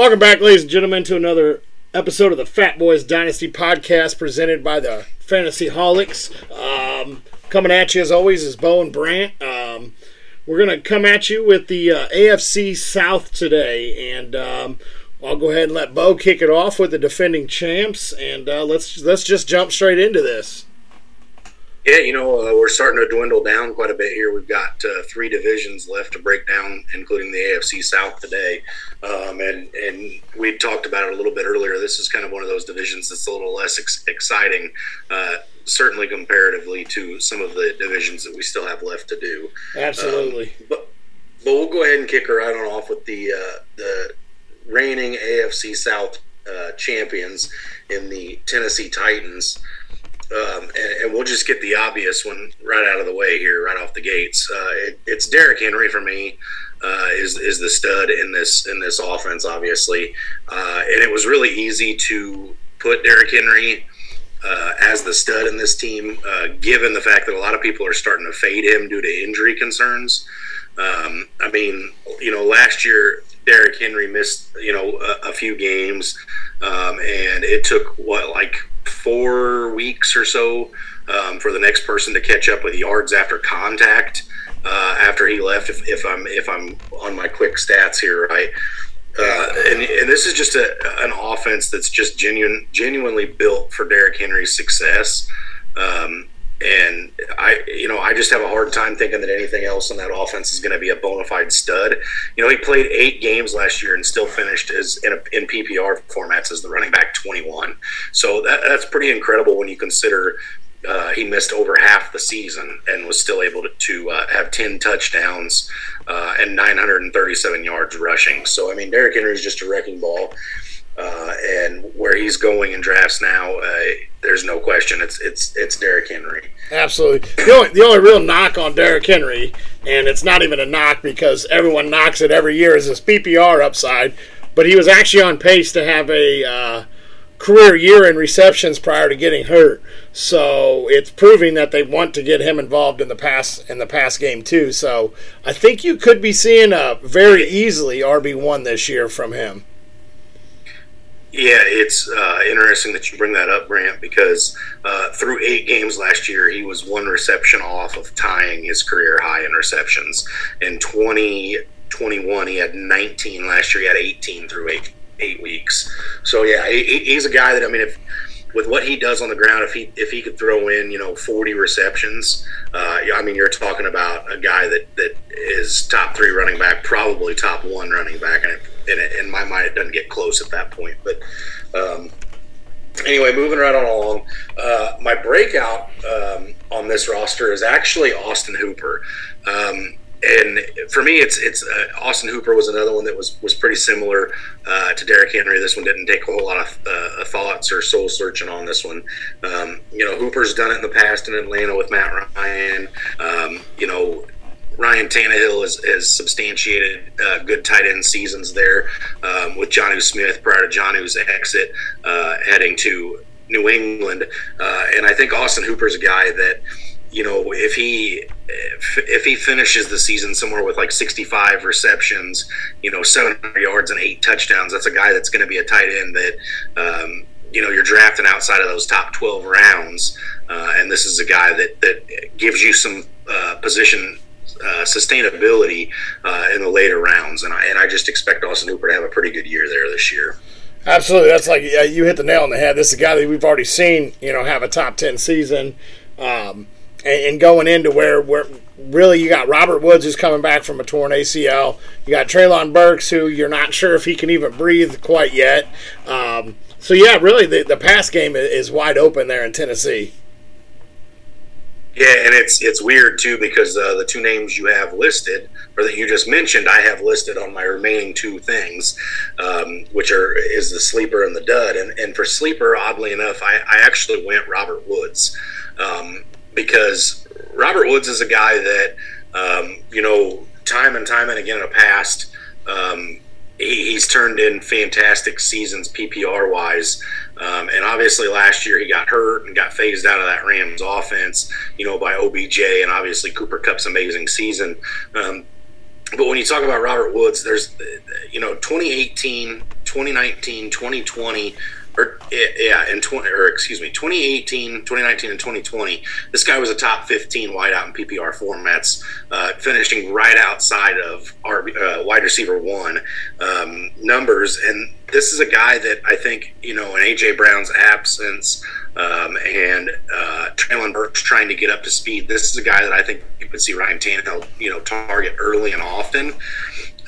Welcome back, ladies and gentlemen, to another episode of the Fat Boys Dynasty podcast presented by the Fantasy Holics. Um, coming at you as always is Bo and Brant. Um, we're going to come at you with the uh, AFC South today, and um, I'll go ahead and let Bo kick it off with the defending champs, and uh, let's let's just jump straight into this. Yeah, you know, uh, we're starting to dwindle down quite a bit here. We've got uh, three divisions left to break down, including the AFC South today. Um, and and we talked about it a little bit earlier. This is kind of one of those divisions that's a little less ex- exciting, uh, certainly comparatively to some of the divisions that we still have left to do. Absolutely. Um, but but we'll go ahead and kick her right on off with the uh, the reigning AFC South uh, champions in the Tennessee Titans. Um, and, and, we'll just get the obvious one right out of the way here, right off the gates. Uh, it, it's Derrick Henry for me. Uh, is is the stud in this in this offense, obviously, uh, and it was really easy to put Derrick Henry uh, as the stud in this team, uh, given the fact that a lot of people are starting to fade him due to injury concerns. Um, I mean, you know, last year Derrick Henry missed you know a, a few games, um, and it took what like four weeks or so um, for the next person to catch up with yards after contact uh, after he left. If, if, I'm if I'm on my quick stats here, right. Uh, and, and this is just a, an offense that's just genuine, genuinely built for Derrick Henry's success. Um, and I, you know, I just have a hard time thinking that anything else in that offense is going to be a bona fide stud. You know, he played eight games last year and still finished as in, a, in PPR formats as the running back 21. So that, that's pretty incredible when you consider uh, he missed over half the season and was still able to, to uh, have 10 touchdowns uh, and 937 yards rushing. So, I mean, Derrick Henry is just a wrecking ball. Uh, and where he's going in drafts now, uh, there's no question. It's it's it's Derrick Henry. Absolutely. The only the only real knock on Derrick Henry, and it's not even a knock because everyone knocks it every year, is his PPR upside. But he was actually on pace to have a uh, career year in receptions prior to getting hurt. So it's proving that they want to get him involved in the pass in the pass game too. So I think you could be seeing a very easily RB one this year from him. Yeah, it's uh, interesting that you bring that up, Brant, because uh, through eight games last year, he was one reception off of tying his career high in receptions. In 2021, he had 19. Last year, he had 18 through eight eight weeks. So yeah, he, he's a guy that I mean, if with what he does on the ground, if he if he could throw in you know 40 receptions, uh, I mean, you're talking about a guy that that is top three running back, probably top one running back, and in my mind, it doesn't get close at that point. But um, anyway, moving right on along, uh, my breakout um, on this roster is actually Austin Hooper. Um, and for me, it's it's uh, Austin Hooper was another one that was was pretty similar uh, to Derrick Henry. This one didn't take a whole lot of uh, thoughts or soul searching on this one. Um, you know, Hooper's done it in the past in Atlanta with Matt Ryan. Um, you know, Ryan Tannehill has, has substantiated uh, good tight end seasons there um, with Jonnu Smith prior to Jonnu's exit uh, heading to New England. Uh, and I think Austin Hooper's a guy that, you know, if he if, if, he finishes the season somewhere with like 65 receptions, you know, 700 yards and eight touchdowns, that's a guy that's going to be a tight end that, um, you know, you're drafting outside of those top 12 rounds. Uh, and this is a guy that, that gives you some uh, position uh, sustainability uh, in the later rounds, and I, and I just expect Austin Hooper to have a pretty good year there this year. Absolutely, that's like yeah, you hit the nail on the head. This is a guy that we've already seen, you know, have a top ten season, um, and, and, going into where where really you got Robert Woods who's coming back from a torn ACL. You got Treylon Burks who you're not sure if he can even breathe quite yet. Um, so yeah, really the the pass game is wide open there in Tennessee. Yeah, and it's it's weird too because uh, the two names you have listed, or that you just mentioned, I have listed on my remaining two things, um, which are is the sleeper and the dud. And and for sleeper, oddly enough, I, I actually went Robert Woods um, because Robert Woods is a guy that um, you know time and time and again in the past. Um, he, he's turned in fantastic seasons PPR wise. Um, and obviously, last year he got hurt and got phased out of that Rams offense, you know, by OBJ and obviously Cooper Kupp's amazing season. Um, but when you talk about Robert Woods, there's, you know, 2018 2019, 2020, or yeah, in 20, or excuse me, 2018, 2019, and 2020, this guy was a top 15 wideout in PPR formats, uh, finishing right outside of our uh, wide receiver one um, numbers. And this is a guy that I think, you know, in AJ Brown's absence um, and uh, Treylon Burks trying to get up to speed, this is a guy that I think you could see Ryan Tannehill, you know, target early and often.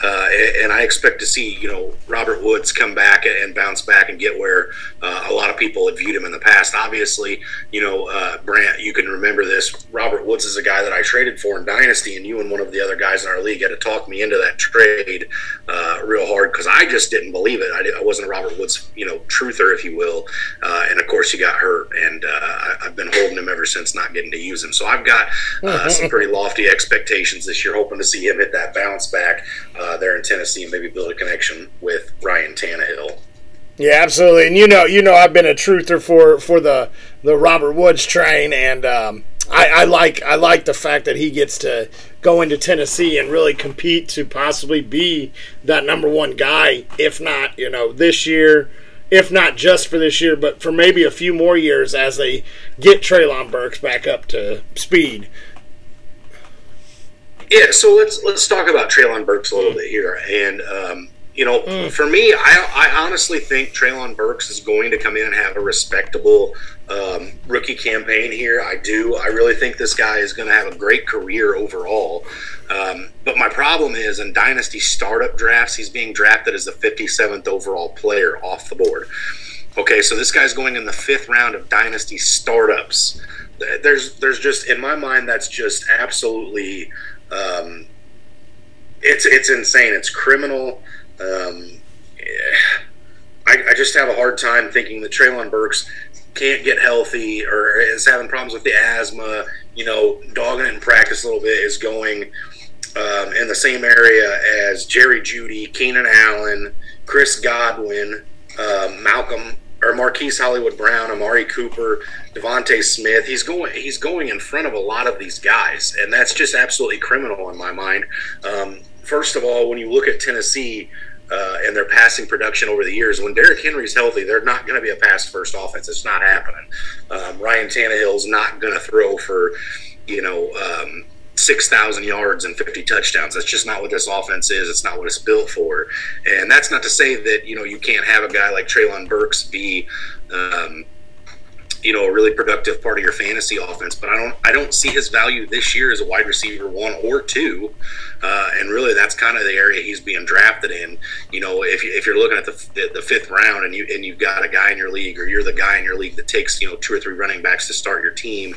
Uh, and I expect to see, you know, Robert Woods come back and bounce back and get where uh, a lot of people had viewed him in the past. Obviously, you know, uh, Brant, you can remember this. Robert Woods is a guy that I traded for in Dynasty, and you and one of the other guys in our league had to talk me into that trade uh, real hard because I just didn't believe it. I, I, wasn't a Robert Woods, you know, truther, if you will. Uh, and of course, he got hurt, and uh, I, have been holding him ever since, not getting to use him. So I've got some pretty lofty expectations this year, hoping to see him hit that bounce back uh, there in Tennessee and maybe build a connection with Ryan Tannehill. Yeah, absolutely. And you know, you know, I've been a truther for for the the Robert Woods train, and um, I, I like I like the fact that he gets to go into Tennessee and really compete to possibly be that number one guy, if not, you know, this year, if not just for this year, but for maybe a few more years as they get Treylon Burks back up to speed. Yeah, so let's let's talk about Treylon Burks a little bit here, and um, you know, mm. for me, I, I honestly think Treylon Burks is going to come in and have a respectable um, rookie campaign here. I do. I really think this guy is going to have a great career overall. Um, but my problem is in dynasty startup drafts, he's being drafted as the 57th overall player off the board. Okay, so this guy's going in the fifth round of dynasty startups. There's, there's just in my mind, that's just absolutely um, it's it's insane. It's criminal. Um, I, I, just have a hard time thinking that Treylon Burks can't get healthy or is having problems with the asthma. You know, dogging it in practice a little bit is going um, in the same area as Jerry Jeudy, Keenan Allen, Chris Godwin, uh, Malcolm or Marquise Hollywood Brown, Amari Cooper, DeVonta Smith. He's going he's going in front of a lot of these guys, and that's just absolutely criminal in my mind. Um, first of all, when you look at Tennessee. Uh, and their passing production over the years. When Derrick Henry's healthy, they're not going to be a pass first offense. It's not happening. Um, Ryan Tannehill's not going to throw for, you know, um, 6,000 yards and 50 touchdowns. That's just not what this offense is. It's not what it's built for. And that's not to say that, you know, you can't have a guy like Treylon Burks be, um, you know, a really productive part of your fantasy offense. But I don't, I don't see his value this year as a wide receiver one or two. Uh, and really, that's kind of the area he's being drafted in. You know, if, you, if you're looking at the, the fifth round and you and you've got a guy in your league, or you're the guy in your league that takes you know two or three running backs to start your team,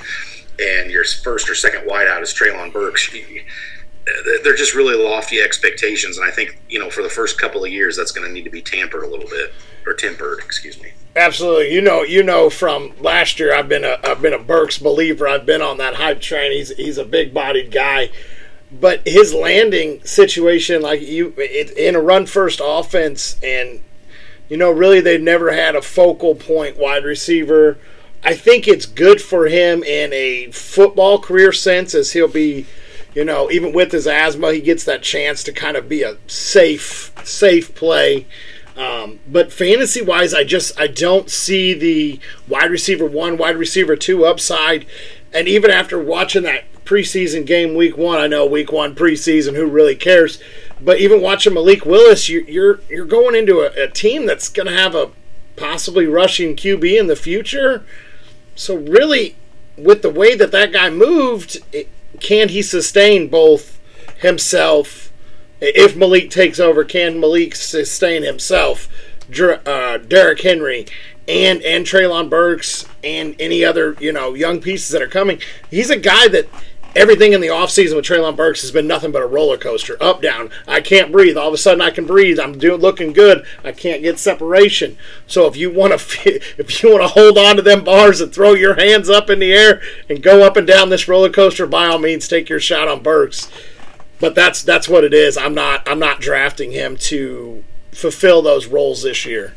and your first or second wideout is Treylon Burks. They're just really lofty expectations, and I think you know for the first couple of years that's going to need to be tampered a little bit or tempered. Excuse me. Absolutely, you know, you know from last year, I've been a I've been a Burks believer. I've been on that hype train. He's he's a big bodied guy, but his landing situation, like you, it, in a run first offense, and you know, really they've never had a focal point wide receiver I think it's good for him in a football career sense, as he'll be, you know, even with his asthma, he gets that chance to kind of be a safe, safe play. Um, but fantasy wise, I just I don't see the wide receiver one, wide receiver two upside. And even after watching that preseason game week one, I know week one preseason, who really cares? But even watching Malik Willis, you, you're you're going into a, a team that's going to have a possibly rushing QB in the future. So really, with the way that that guy moved, it, can he sustain both himself? If Malik takes over, can Malik sustain himself, uh, Derrick Henry, and and Treylon Burks, and any other you know young pieces that are coming? He's a guy that everything in the offseason with Treylon Burks has been nothing but a roller coaster. Up, down. I can't breathe. All of a sudden, I can breathe. I'm doing looking good. I can't get separation. So if you want to, if you want to hold on to them bars and throw your hands up in the air and go up and down this roller coaster, by all means, take your shot on Burks. But that's that's what it is. I'm not I'm not drafting him to fulfill those roles this year.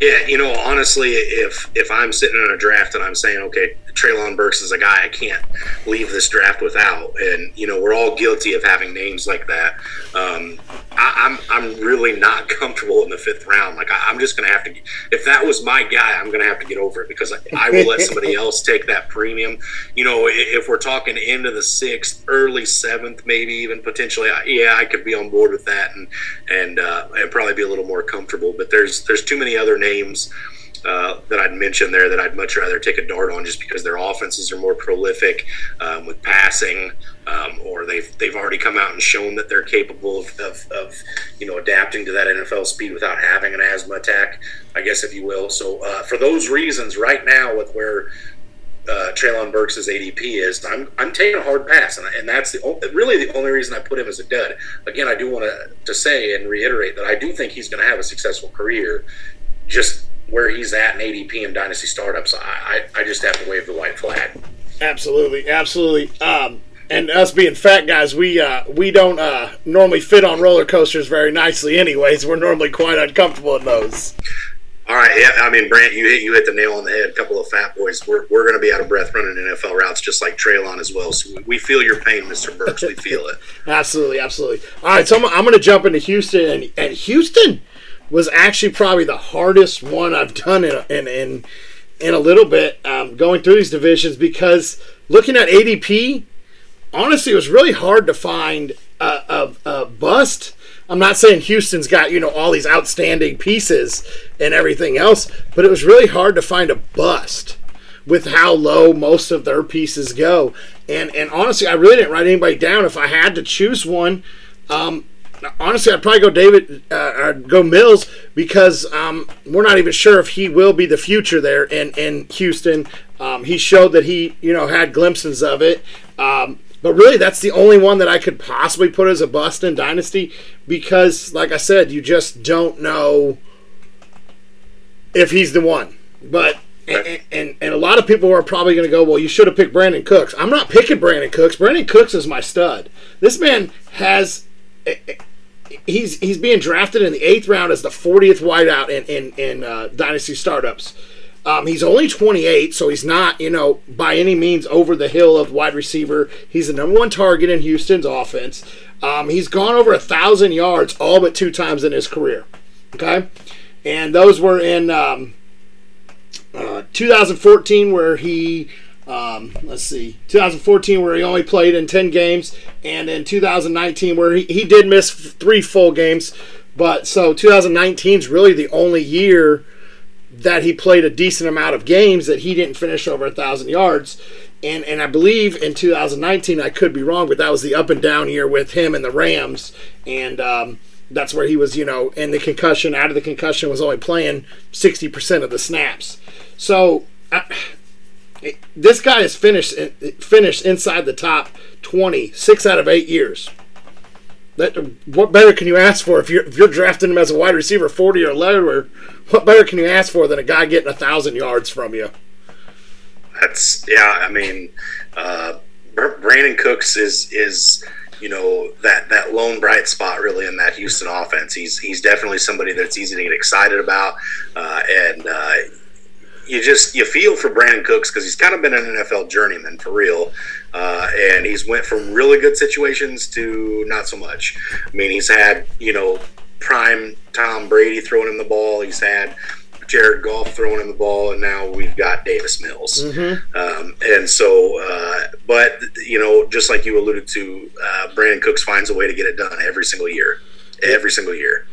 Yeah, you know, honestly, if if I'm sitting in a draft and I'm saying, okay, Treylon Burks is a guy I can't leave this draft without, and you know, we're all guilty of having names like that. Um, I, am I'm, I'm really not comfortable in the fifth round. Like I, am just gonna have to. If that was my guy, I'm gonna have to get over it because I, I will let somebody else take that premium. You know, if we're talking into the sixth, early seventh, maybe even potentially, yeah, I could be on board with that and and uh, and probably be a little more comfortable. But there's there's too many other names. Uh, that I'd mention there that I'd much rather take a dart on just because their offenses are more prolific um, with passing, um, or they've they've already come out and shown that they're capable of, of, of, you know adapting to that NFL speed without having an asthma attack, I guess if you will. So uh, for those reasons, right now with where uh, Treylon Burks' ADP is, I'm, I'm taking a hard pass, and, and that's the really the only reason I put him as a dud. Again, I do want to to say and reiterate that I do think he's going to have a successful career. Just where he's at in ADP and dynasty startups, I, I, I just have to wave the white flag. Absolutely, absolutely. Um, and us being fat guys, we uh, we don't uh, normally fit on roller coasters very nicely. Anyways, we're normally quite uncomfortable in those. All right, yeah. I mean, Brant, you hit you hit the nail on the head. A couple of fat boys. We're, we're going to be out of breath running NFL routes, just like Treylon as well. So we feel your pain, Mister Burks. We feel it. absolutely, absolutely. All right, so I'm, I'm going to jump into Houston, and, and Houston was actually probably the hardest one I've done in in in, in a little bit um, going through these divisions because looking at ADP, honestly, it was really hard to find a, a, a bust. I'm not saying Houston's got you know all these outstanding pieces and everything else, but it was really hard to find a bust with how low most of their pieces go. And and honestly, I really didn't write anybody down. If I had to choose one, um, honestly, I'd probably go David uh, or go Mills because um, we're not even sure if he will be the future there in in Houston. Um, he showed that he you know had glimpses of it. Um, but really, that's the only one that I could possibly put as a bust in Dynasty because, like I said, you just don't know if he's the one. But and, and, and, a lot of people are probably going to go, well, you should have picked Brandin Cooks. I'm not picking Brandin Cooks. Brandin Cooks is my stud. This man has he's he's being drafted in the eighth round as the 40th wideout in in, in uh, dynasty startups. Um, he's only 28, so he's not you know by any means over the hill of wide receiver. He's the number one target in Houston's offense. Um, he's gone over a thousand yards all but two times in his career. Okay, and those were in um, uh, 2014 where he um, let's see, 2014 where he only played in 10 games, and in 2019 where he, he did miss three full games. But so 2019 is really the only year that he played a decent amount of games that he didn't finish over a thousand yards. And and I believe in 2019, I could be wrong, but that was the up and down year with him and the Rams, and um, that's where he was, you know, in the concussion. Out of the concussion, was only playing 60% of the snaps. So. I, this guy has finished finished inside the top 20 six out of eight years. That, what better can you ask for if you're if you're drafting him as a wide receiver 40 or lower? What better can you ask for than a guy getting a thousand yards from you? That's yeah. I mean, uh, Brandin Cooks is is you know that that lone bright spot really in that Houston offense. He's he's definitely somebody that's easy to get excited about, uh, and uh, you just you feel for Brandin Cooks because he's kind of been an NFL journeyman for real, uh, and he's went from really good situations to not so much. I mean, he's had you know prime Tom Brady throwing him the ball. He's had Jared Goff throwing him the ball, and now we've got Davis Mills. Mm-hmm. Um, and so, uh, but you know, just like you alluded to, uh, Brandin Cooks finds a way to get it done every single year, every single year.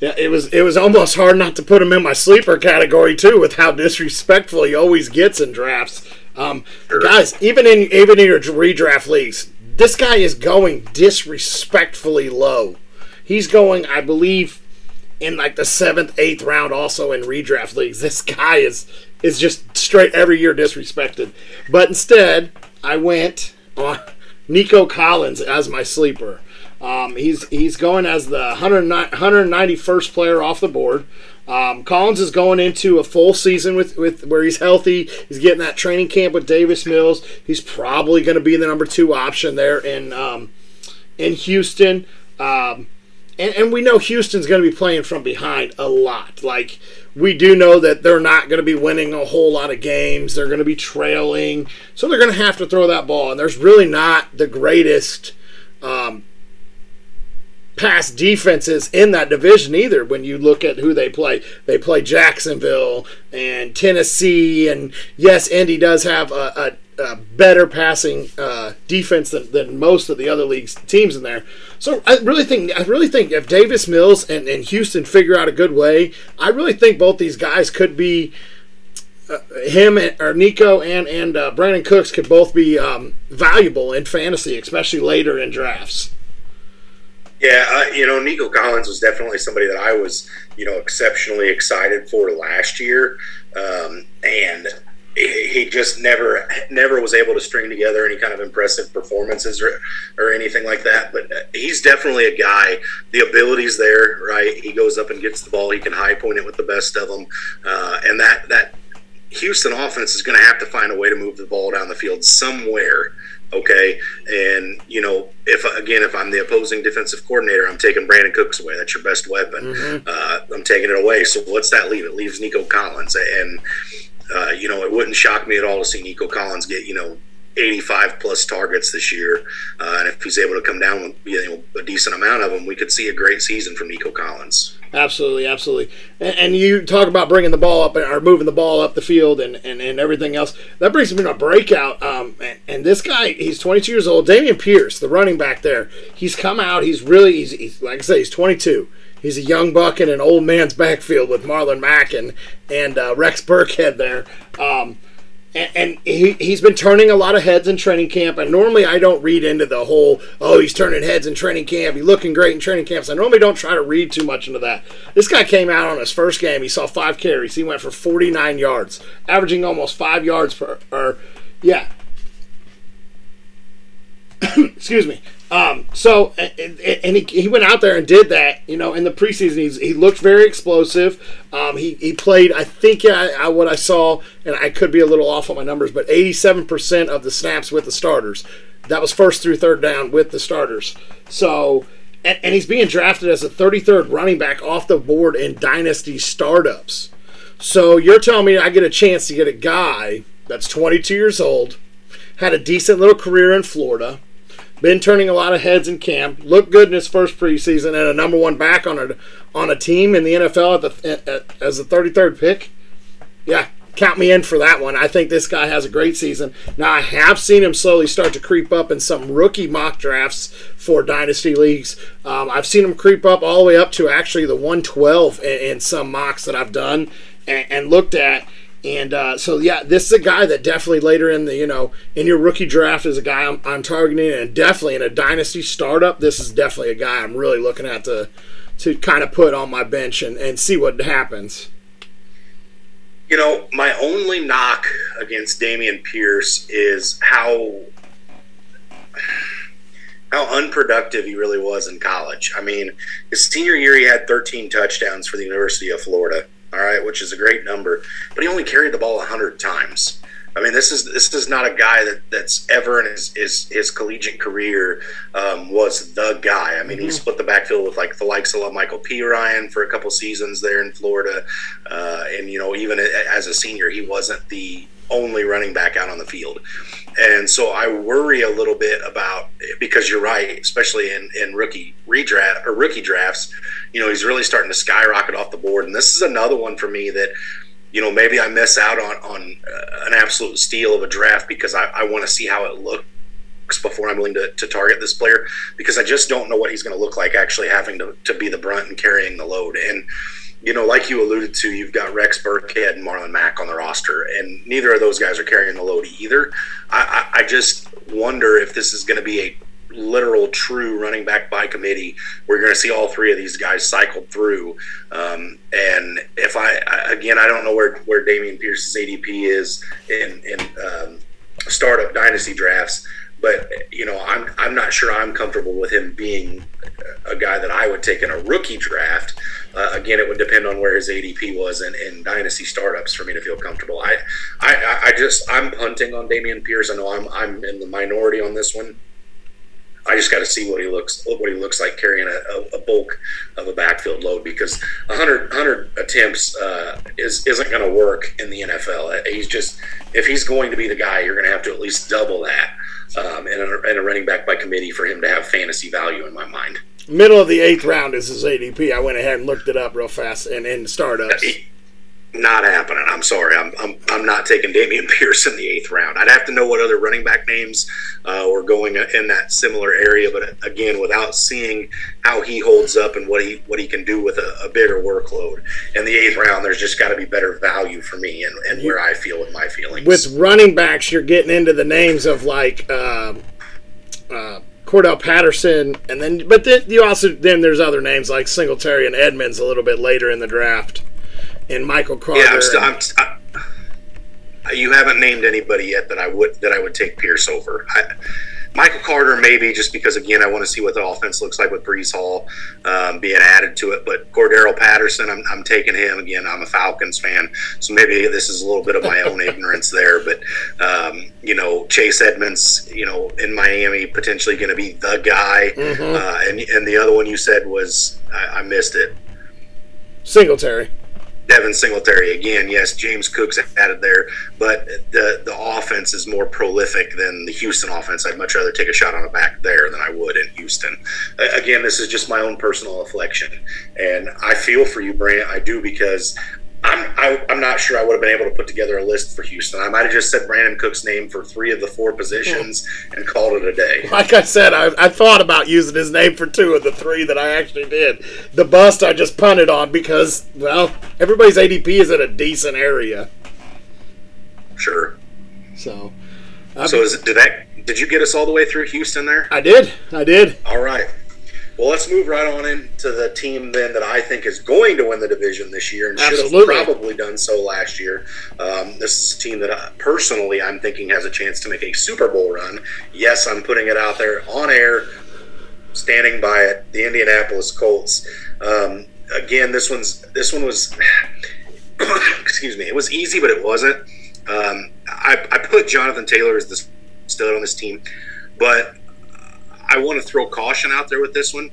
Yeah, it was it was almost hard not to put him in my sleeper category too, with how disrespectful he always gets in drafts. Um. Guys, even in even in your redraft leagues, this guy is going disrespectfully low. He's going, I believe, in like the seventh, eighth round, also in redraft leagues. This guy is is just straight every year disrespected. But instead, I went on Nico Collins as my sleeper. Um, he's he's going as the 191st player off the board. Um, Collins is going into a full season with, with where he's healthy. He's getting that training camp with Davis Mills. He's probably going to be the number two option there in um, in Houston. Um, and, and we know Houston's going to be playing from behind a lot. Like we do know that they're not going to be winning a whole lot of games. They're going to be trailing, so they're going to have to throw that ball. And there's really not the greatest um, pass defenses in that division either. When you look at who they play, they play Jacksonville and Tennessee, and yes, Indy does have a, a, a better passing uh, defense than, than most of the other leagues teams in there. So I really think I really think if Davis Mills and, and Houston figure out a good way, I really think both these guys could be. Uh, him and, or Nico and and uh, Brandin Cooks could both be um, valuable in fantasy, especially later in drafts. Yeah, uh, you know, Nico Collins was definitely somebody that I was, you know, exceptionally excited for last year, um, and he just never never was able to string together any kind of impressive performances or, or anything like that. But uh, he's definitely a guy. The ability's there, right? He goes up and gets the ball. He can high point it with the best of them, uh, and that that Houston offense is going to have to find a way to move the ball down the field somewhere Okay, and you know, if again, if I'm the opposing defensive coordinator, I'm taking Brandin Cooks away. That's your best weapon. Mm-hmm. Uh, I'm taking it away. So what's that leave? It leaves Nico Collins, and uh, you know, it wouldn't shock me at all to see Nico Collins get you know 85 plus targets this year. Uh, and if he's able to come down with you know, a decent amount of them, we could see a great season from Nico Collins. Absolutely, absolutely. And, and, you talk about bringing the ball up or moving the ball up the field and, and, and everything else. That brings me to a breakout. Um, and, and, this guy, he's 22 years old. Dameon Pierce, the running back there, he's come out. He's really, he's, he's like I say, he's 22. He's a young buck in an old man's backfield with Marlon Mack and, and uh, Rex Burkhead there. Um, and, he, he's been turning a lot of heads in training camp. And normally I don't read into the whole, oh, he's turning heads in training camp. He's looking great in training camps. I normally don't try to read too much into that. This guy came out on his first game. He saw five carries. He went for 49 yards, averaging almost five yards per, or, yeah. Excuse me. Um, so, and, and he, he went out there and did that, you know, in the preseason. He's, he looked very explosive. Um, he, he played, I think, I, I, what I saw, and I could be a little off on my numbers, but 87% of the snaps with the starters. That was first through third down with the starters. So, and, and he's being drafted as a 33rd running back off the board in dynasty startups. So, you're telling me I get a chance to get a guy that's 22 years old, had a decent little career in Florida been turning a lot of heads in camp. Looked good in his first preseason, and a number one back on a on a team in the NFL at the, at, as the 33rd pick. Yeah, count me in for that one. I think this guy has a great season. Now I have seen him slowly start to creep up in some rookie mock drafts for dynasty leagues. Um, I've seen him creep up all the way up to actually the 112 in, in some mocks that I've done and, and looked at. And uh, so, yeah, this is a guy that definitely later in the, you know, in your rookie draft is a guy I'm, I'm targeting, and definitely in a dynasty startup, this is definitely a guy I'm really looking at to to kind of put on my bench and, and see what happens. You know, my only knock against Dameon Pierce is how how unproductive he really was in college. I mean, his senior year he had 13 touchdowns for the University of Florida all right, which is a great number, but he only carried the ball hundred times. I mean, this is this is not a guy that, that's ever in his his, his collegiate career um, was the guy. I mean, mm-hmm. he split the backfield with like the likes of Lamical Perine for a couple seasons there in Florida, uh, and you know, even as a senior, he wasn't the only running back out on the field. And so I worry a little bit about because you're right, especially in, in rookie redraft or rookie drafts, you know, he's really starting to skyrocket off the board. And this is another one for me that, you know, maybe I miss out on, on uh, an absolute steal of a draft because I, I want to see how it looks before I'm willing to, to target this player because I just don't know what he's going to look like actually having to, to be the brunt and carrying the load. And, you know, like you alluded to, you've got Rex Burkhead and Marlon Mack on the roster, and neither of those guys are carrying the load either. I, I, I just wonder if this is going to be a literal true running back by committee. Where we're going to see all three of these guys cycled through. Um, and if I, again, I don't know where, where Dameon Pierce's ADP is in, in um, startup dynasty drafts, but you know, I'm, I'm not sure I'm comfortable with him being a guy that I would take in a rookie draft. Uh, again, it would depend on where his ADP was in, in dynasty startups for me to feel comfortable. I, I, I just I'm punting on Dameon Pierce. I know I'm I'm in the minority on this one. I just got to see what he looks what he looks like carrying a, a, bulk of a backfield load because 100, 100 attempts uh, is isn't going to work in the NFL. He's just if he's going to be the guy, you're going to have to at least double that um, and, a, and a running back by committee for him to have fantasy value in my mind. Middle of the eighth round is his ADP. I went ahead and looked it up real fast and in startups. Not happening. I'm sorry. I'm, I'm, I'm not taking Dameon Pierce in the eighth round. I'd have to know what other running back names uh, were going in that similar area. But again, without seeing how he holds up and what he what he can do with a, a bigger workload in the eighth round, there's just got to be better value for me and, and where I feel with my feelings. With running backs, you're getting into the names of like. Uh, uh, Cordarrelle Patterson, and then but then you also then there's other names like Singletary and Edmonds a little bit later in the draft, and Michael Carter. Yeah, I'm still, I'm, I, you haven't named anybody yet that I would that I would take Pierce over. I, Michael Carter, maybe just because again, I want to see what the offense looks like with Breece Hall um, being added to it. But Cordarrelle Patterson, I'm, I'm, taking him again. I'm a Falcons fan, so maybe this is a little bit of my own ignorance there. But um, you know, Chase Edmonds, you know, in Miami, potentially going to be the guy. Mm-hmm. Uh, and and the other one you said was I, I missed it. Singletary. Devin Singletary again. Yes, James Cook's added there, but the the offense is more prolific than the Houston offense. I'd much rather take a shot on a back there than I would in Houston. Again, this is just my own personal affliction, and I feel for you, Brant. I do because I'm I, i am not sure I would have been able to put together a list for Houston. I might have just said Brandin Cooks' name for three of the four positions and called it a day. Like I said, I, I thought about using his name for two of the three that I actually did. The bust I just punted on because well, everybody's ADP is in a decent area. Sure. So. so is it, did that? Did you get us all the way through Houston there? I did. I did. All right. Well, let's move right on into the team then that I think is going to win the division this year and Absolutely. should have probably done so last year. Um, this is a team that I, personally I'm thinking has a chance to make a Super Bowl run. Yes, I'm putting it out there on air, standing by it. The Indianapolis Colts. Um, again, this one's this one was excuse me. It was easy, but it wasn't. Um, I, I put Jonathan Taylor as the stud on this team, but I want to throw caution out there with this one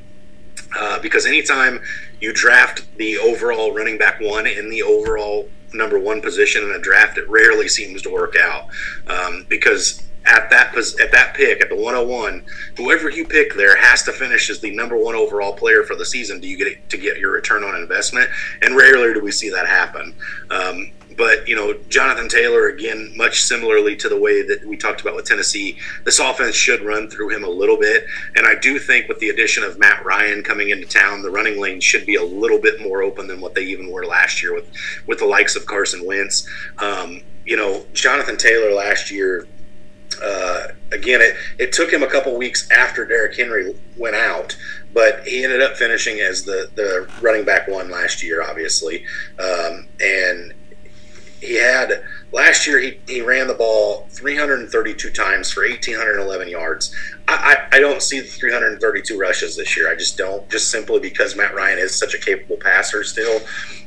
uh, because anytime you draft the overall running back one in the overall number one position in a draft, it rarely seems to work out um, because at that at that pick at the 101, whoever you pick there has to finish as the number one overall player for the season. Do you get to get your return on investment? And rarely do we see that happen. Um, but you know, Jonathan Taylor again, much similarly to the way that we talked about with Tennessee, this offense should run through him a little bit. And I do think with the addition of Matt Ryan coming into town, the running lane should be a little bit more open than what they even were last year with with the likes of Carson Wentz. Um, you know, Jonathan Taylor last year. Uh, again, it, it took him a couple weeks after Derrick Henry went out, but he ended up finishing as the, the running back one last year, obviously. Um, and he had last year he, he ran the ball 332 times for 1811 yards I, I, don't see the 332 rushes this year. I just don't just simply because matt ryan is such a capable passer still.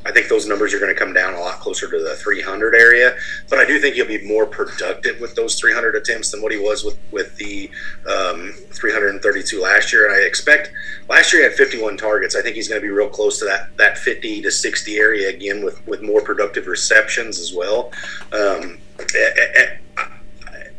I think those numbers are going to come down a lot closer to the 300 area but i do think he'll be more productive with those 300 attempts than what he was with with the um, 332 last year. And i expect last year he had 51 targets. I think he's going to be real close to that that 50 to 60 area again with with more productive receptions as well. Um,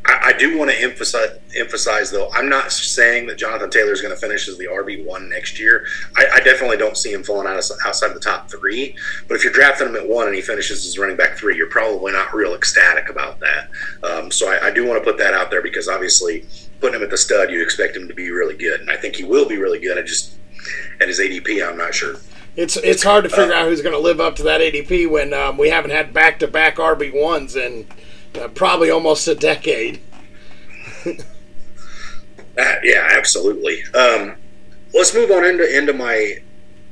I, do want to emphasize emphasize though. I'm not saying that Jonathan Taylor is going to finish as the RB one next year. I, I, definitely don't see him falling out of, outside the top three. But if you're drafting him at one and he finishes as running back three, you're probably not real ecstatic about that. Um, so I, I do want to put that out there because obviously putting him at the stud, you expect him to be really good, and I think he will be really good. I just at his ADP, I'm not sure. It's it's hard to figure uh, out who's going to live up to that ADP when um, we haven't had back to back RB ones in uh, probably almost a decade. uh, yeah, absolutely. Um, let's move on into into my.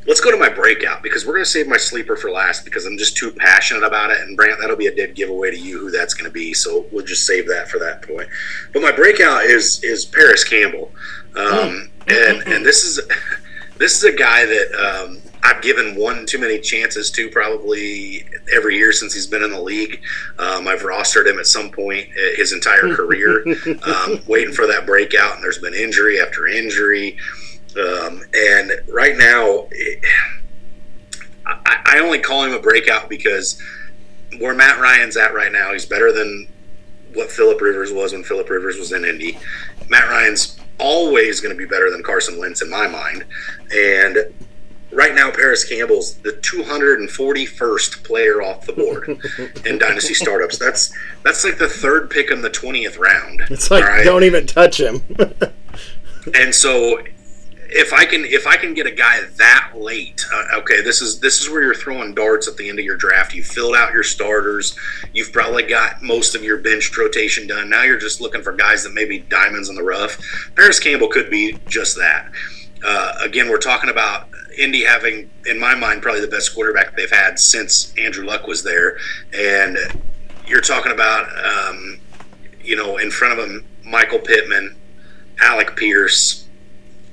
Let's go to my breakout because we're going to save my sleeper for last because I'm just too passionate about it. And Brant, that'll be a dead giveaway to you who that's going to be. So we'll just save that for that point. But my breakout is is Parris Campbell, um, mm. and and this is this is a guy that um, I've given one too many chances to probably every year since he's been in the league. Um, I've rostered him at some point his entire career, um, waiting for that breakout, and there's been injury after injury. Um, and right now, it, I, I only call him a breakout because where Matt Ryan's at right now, he's better than what Philip Rivers was when Philip Rivers was in Indy. Matt Ryan's always going to be better than Carson Wentz in my mind. And right now, Parris Campbell's the 241st player off the board in dynasty startups. That's that's like the third pick in the 20th round. It's like right? don't even touch him. and so if I can if I can get a guy that late, uh, okay, this is this is where you're throwing darts at the end of your draft. You filled out your starters. You've probably got most of your bench rotation done. Now you're just looking for guys that maybe diamonds in the rough. Parris Campbell could be just that. Uh, again, we're talking about Indy having, in my mind, probably the best quarterback they've had since Andrew Luck was there, and you're talking about, um, you know, in front of him, Michael Pittman, Alec Pierce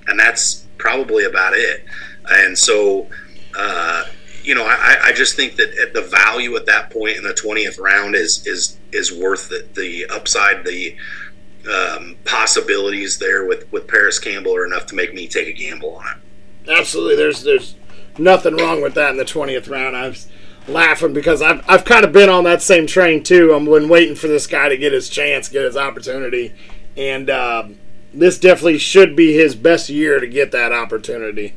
and that's probably about it. And so, uh, you know, I, I just think that the value at that point in the twentieth round is is is worth it. The upside, the um, possibilities there with with Parris Campbell are enough to make me take a gamble on it. Absolutely, there's there's nothing wrong with that in the twentieth round. I was laughing because I've I've kind of been on that same train too. I'm been waiting for this guy to get his chance, get his opportunity, and. Um, this definitely should be his best year to get that opportunity.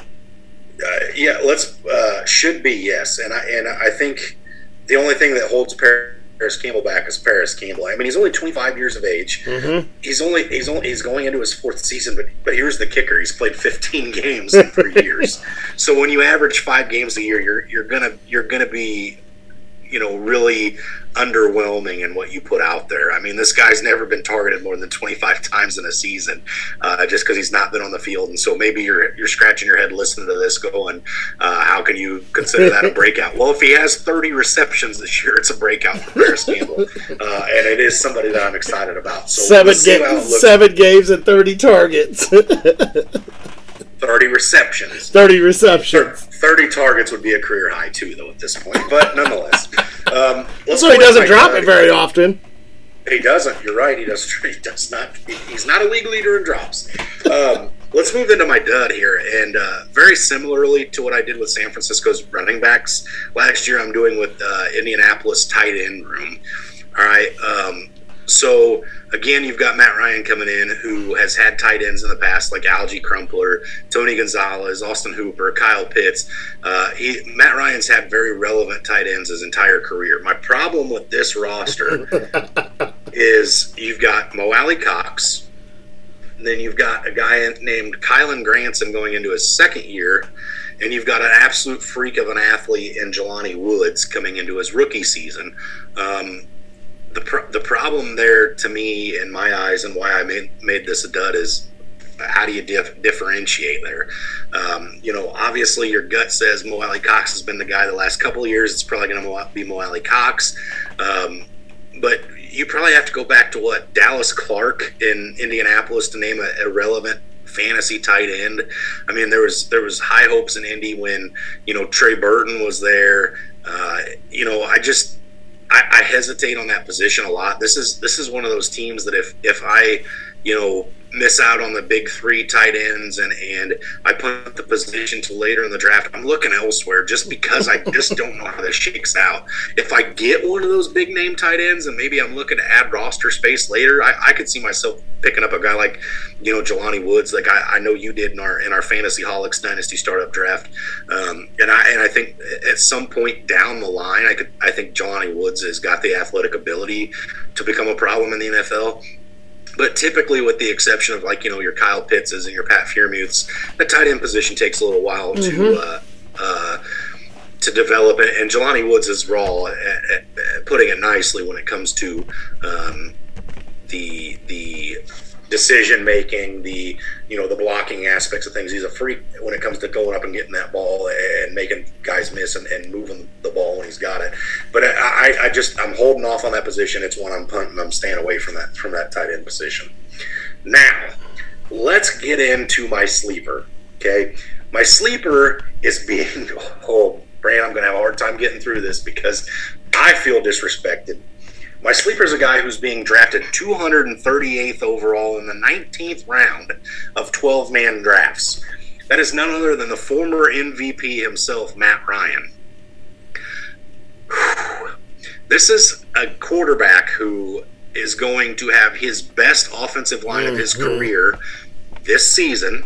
Uh, yeah, let's uh, should be yes, and I and I think the only thing that holds Parris Campbell back is Parris Campbell. I mean, he's only 25 years of age. Mm-hmm. He's only he's only he's going into his fourth season, but but here's the kicker: he's played 15 games in three years. So when you average five games a year, you're you're gonna you're gonna be you know really underwhelming in what you put out there. I mean, this guy's never been targeted more than 25 times in a season, uh, just because he's not been on the field. And so maybe you're you're scratching your head listening to this, going, uh, "How can you consider that a breakout?" well, if he has 30 receptions this year, it's a breakout for Parris Campbell, uh, and it is somebody that I'm excited about. So 7 games, seven games and 30 targets. 30 receptions. 30 receptions. 30 targets would be a career high, too, though, at this point. But nonetheless. Um, so he doesn't drop it very often. He doesn't. You're right. He does. He does not. He's not a league leader in drops. Um, let's move into my dud here, and uh, very similarly to what I did with San Francisco's running backs last year, I'm doing with uh, Indianapolis tight end room. All right. Um, so again, you've got Matt Ryan coming in, who has had tight ends in the past, like Alge Crumpler, Tony Gonzalez, Austin Hooper, Kyle Pitts. Uh, he, Matt Ryan's had very relevant tight ends his entire career. My problem with this roster is you've got Mo Alie-Cox, then you've got a guy named Kylen Granson going into his second year, and you've got an absolute freak of an athlete in Jelani Woods coming into his rookie season. Um, the the problem there to me, in my eyes, and why I made made this a dud is how do you dif- differentiate there? Um, you know, obviously your gut says Mo Alie-Cox has been the guy the last couple of years. It's probably going to be Mo Alie-Cox, um, but you probably have to go back to what Dallas Clark in Indianapolis to name a, a relevant fantasy tight end. I mean, there was there was high hopes in Indy when you know Trey Burton was there. Uh, you know, I just I, I hesitate on that position a lot. This is this is one of those teams that if if I you know miss out on the big three tight ends and and I put the position to later in the draft, I'm looking elsewhere just because I just don't know how this shakes out. If I get one of those big name tight ends and maybe I'm looking to add roster space later, I, I could see myself picking up a guy like you know Jelani Woods, like I, I know you did in our in our fantasy holics dynasty startup draft, um, and I and I think at some point down the line, I could I think Jelani Woods has got the athletic ability to become a problem in the NFL. But typically, with the exception of like you know your Kyle Pittses and your Pat Freiermuths, the tight end position takes a little while mm-hmm. to uh, uh, to develop it. And Jelani Woods is raw, at, at, at putting it nicely, when it comes to um, the the decision making, the you know the blocking aspects of things. He's a freak when it comes to going up and getting that ball and making guys miss and, and moving the ball when he's got it. But I, I just I'm holding off on that position. It's one I'm punting. I'm staying away from that from that tight end position. Now let's get into my sleeper. Okay, My sleeper is being oh, Brant, I'm going to have a hard time getting through this because I feel disrespected. My sleeper is a guy who's being drafted 238th overall in the 19th round of 12 man drafts. That is none other than the former MVP himself, Matt Ryan. This is a quarterback who is going to have his best offensive line mm-hmm. of his mm-hmm. career this season,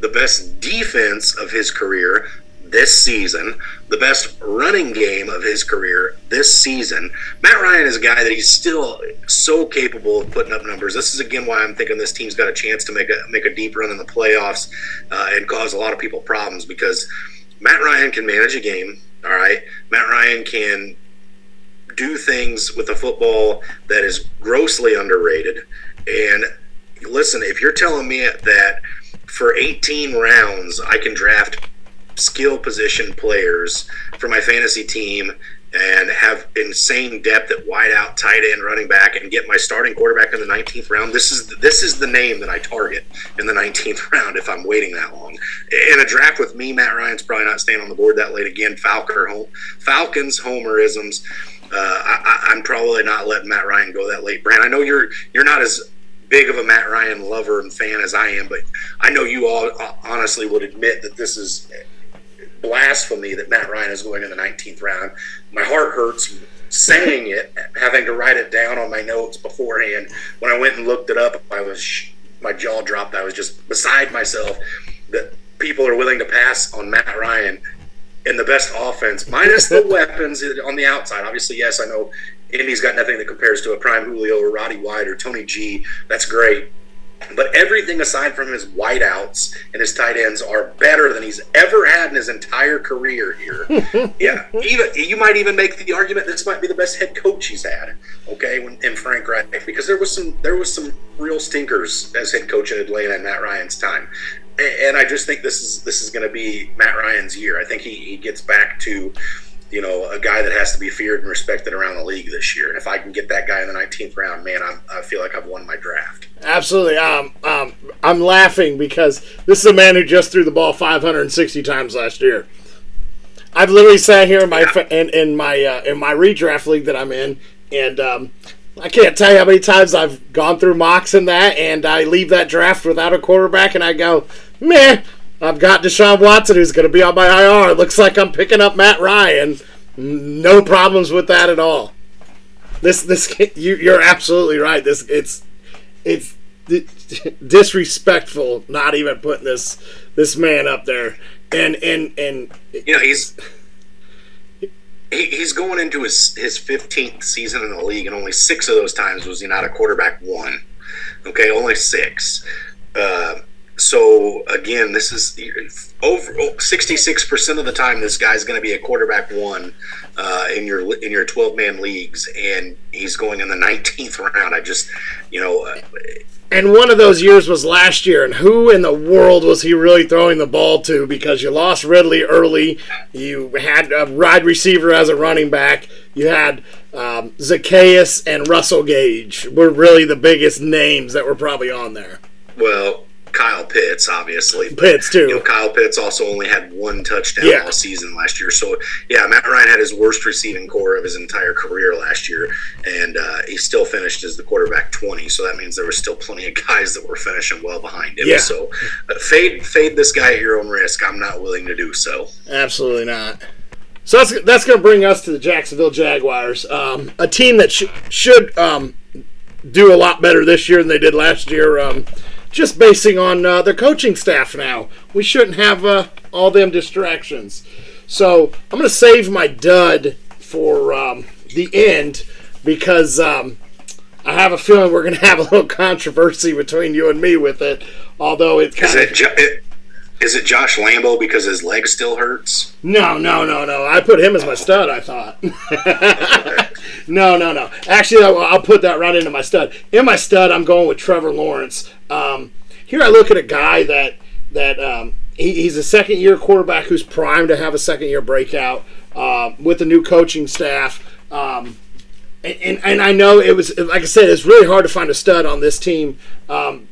the best defense of his career this season, the best running game of his career this season. Matt Ryan is a guy that he's still so capable of putting up numbers. This is again why I'm thinking this team's got a chance to make a make a deep run in the playoffs uh, and cause a lot of people problems because Matt Ryan can manage a game. All right, Matt Ryan can do things with the football that is grossly underrated. And listen, if you're telling me that for 18 rounds I can draft skill position players for my fantasy team and have insane depth at wideout, tight end, running back, and get my starting quarterback in the 19th round. This is this is the name that I target in the 19th round if I'm waiting that long. In a draft with me, Matt Ryan's probably not staying on the board that late again. Falcon, Falcons homerisms. Uh, I, am probably not letting Matt Ryan go that late. Brand, I know you're you're not as big of a Matt Ryan lover and fan as I am, but I know you all uh, honestly would admit that this is blasphemy that Matt Ryan is going in the 19th round. My heart hurts saying it, having to write it down on my notes beforehand. When I went and looked it up, I was my jaw dropped. I was just beside myself that people are willing to pass on Matt Ryan in the best offense, minus the weapons on the outside. Obviously, yes, I know Indy's got nothing that compares to a prime Julio or Roddy White or Tony G. That's great. But everything aside from his wideouts and his tight ends are better than he's ever had in his entire career here. yeah, even you might even make the argument this might be the best head coach he's had. Okay, when, in Frank Reich, because there was some there was some real stinkers as head coach in Atlanta in Matt Ryan's time, and I just think this is this is going to be Matt Ryan's year. I think he, he gets back to you know, a guy that has to be feared and respected around the league this year. And if I can get that guy in the 19th round, man, I'm, i feel like I've won my draft. Absolutely. Um, um, I'm laughing because this is a man who just threw the ball 560 times last year. I've literally sat here in my yeah. in, in, my uh, in my redraft league that I'm in, and um, I can't tell you how many times I've gone through mocks in that, and I leave that draft without a quarterback, and I go, man, I've got Deshaun Watson who's going to be on my IR. Looks like I'm picking up Matt Ryan. No problems with that at all. This this you, you're absolutely right. This it's it's disrespectful not even putting this this man up there. And and and you know he's he's going into his his 15th season in the league, and only six of those times was he not a quarterback one. Okay, only six. Uh, so again, this is over 66% of the time this guy's going to be a quarterback one uh, in your in your 12 man leagues and he's going in the 19th round. I just, you know, uh, and one of those years was last year, and who in the world was he really throwing the ball to? Because you lost Ridley early, you had a wide receiver as a running back, you had um, Zaccheaus and Russell Gage were really the biggest names that were probably on there. Well, Kyle Pitts, obviously. But, Pitts too. You know, Kyle Pitts also only had one touchdown yeah. all season last year. So yeah, Matt Ryan had his worst receiving corps of his entire career last year, and uh, he still finished as the quarterback twenty. So that means there were still plenty of guys that were finishing well behind him. Yeah. So uh, fade fade this guy at your own risk. I'm not willing to do so. Absolutely not. So that's that's going to bring us to the Jacksonville Jaguars, um, a team that sh- should um, do a lot better this year than they did last year. Um, just basing on uh, their coaching staff now. We shouldn't have uh, all them distractions. So I'm going to save my dud for um, the end because um, I have a feeling we're going to have a little controversy between you and me with it. Although it kind of. It, is it Josh Lambo because his leg still hurts? No, no, no, no. I put him as my stud. I thought. no, no, no. Actually, I'll, put that right into my stud. In my stud, I'm going with Trevor Lawrence. Um, here, I look at a guy that that um, he, he's a second year quarterback who's primed to have a second year breakout uh, with the new coaching staff. Um, and, and, and, I know it was like I said, it's really hard to find a stud on this team. Um,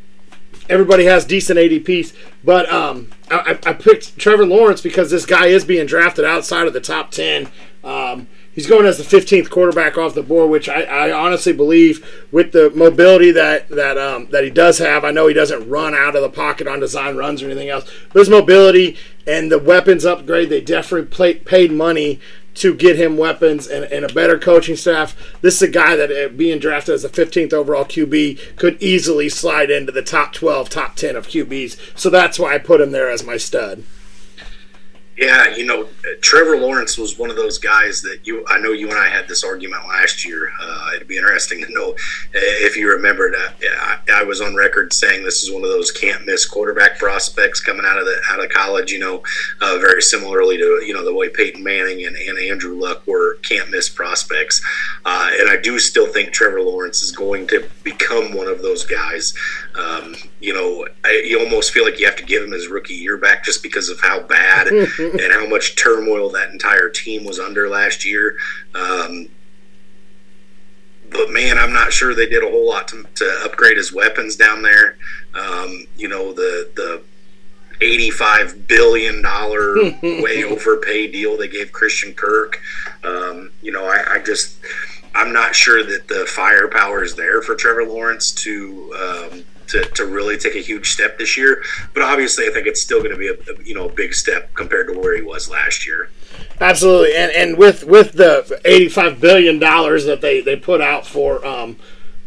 everybody has decent ADPs, but um, I, I picked Trevor Lawrence because this guy is being drafted outside of the top ten. Um, he's going as the 15th quarterback off the board, which I, I honestly believe with the mobility that that um, that he does have. I know he doesn't run out of the pocket on design runs or anything else, but his mobility and the weapons upgrade, they definitely paid money to get him weapons and, and, a better coaching staff. This is a guy that, uh, being drafted as the 15th overall QB, could easily slide into the top 12, top 10 of QBs. So that's why I put him there as my stud. Yeah, you know, Trevor Lawrence was one of those guys that you. I know you and I had this argument last year. Uh, it'd be interesting to know if you remembered. Uh, I, I, was on record saying this is one of those can't miss quarterback prospects coming out of the out of college. You know, uh, very similarly to you know the way Peyton Manning and, and Andrew Luck were can't miss prospects. Uh, and I do still think Trevor Lawrence is going to become one of those guys. Um, you know, I, you almost feel like you have to give him his rookie year back just because of how bad. and how much turmoil that entire team was under last year. Um, but man, I'm not sure they did a whole lot to, to upgrade his weapons down there. Um, you know, the the 85 billion dollar way overpay deal they gave Christian Kirk. Um, you know, I, I, just I'm not sure that the firepower is there for Trevor Lawrence to um, to, to really take a huge step this year. But obviously, I think it's still going to be a, you know big step compared to where he was last year. Absolutely, and and with with the eighty five billion dollars that they they put out for um,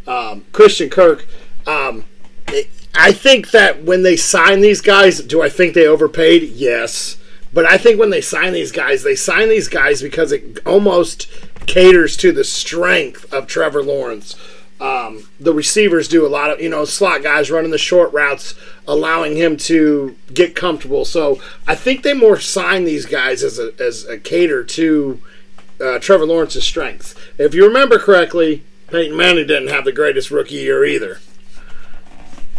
um, Christian Kirk. Um, it, I think that when they sign these guys, do I think they overpaid? Yes. But I think when they sign these guys, they sign these guys because it almost caters to the strength of Trevor Lawrence. Um, the receivers do a lot of, you know, slot guys running the short routes, allowing him to get comfortable. So I think they more sign these guys as a, as a cater to uh, Trevor Lawrence's strengths. If you remember correctly, Peyton Manning didn't have the greatest rookie year either.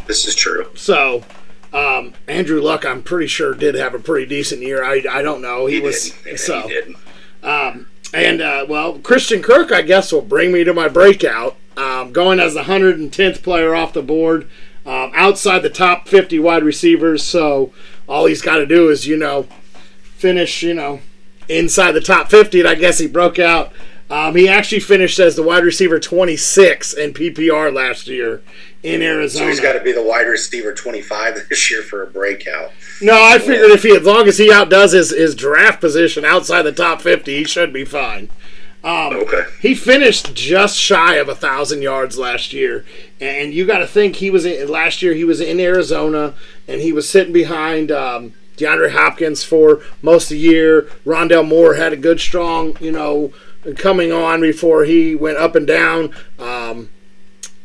This is true. So um, Andrew Luck, I'm pretty sure, did have a pretty decent year. I, I don't know. He, he was did. so. He. Um, and uh, well, Christian Kirk, I guess, will bring me to my breakout um, going as the 110th player off the board, um, outside the top 50 wide receivers. So all he's got to do is, you know, finish, you know, inside the top 50. And I guess he broke out. Um, he actually finished as the wide receiver 26 in PPR last year in Arizona. So he's got to be the wide receiver 25 this year for a breakout. No, I figured if he, as long as he outdoes his, his draft position outside the top 50, he should be fine. Um, okay. He finished just shy of a thousand yards last year, and you got to think he was in, last year. He was in Arizona, and he was sitting behind um, DeAndre Hopkins for most of the year. Rondale Moore had a good, strong, you know, coming on before he went up and down. Um,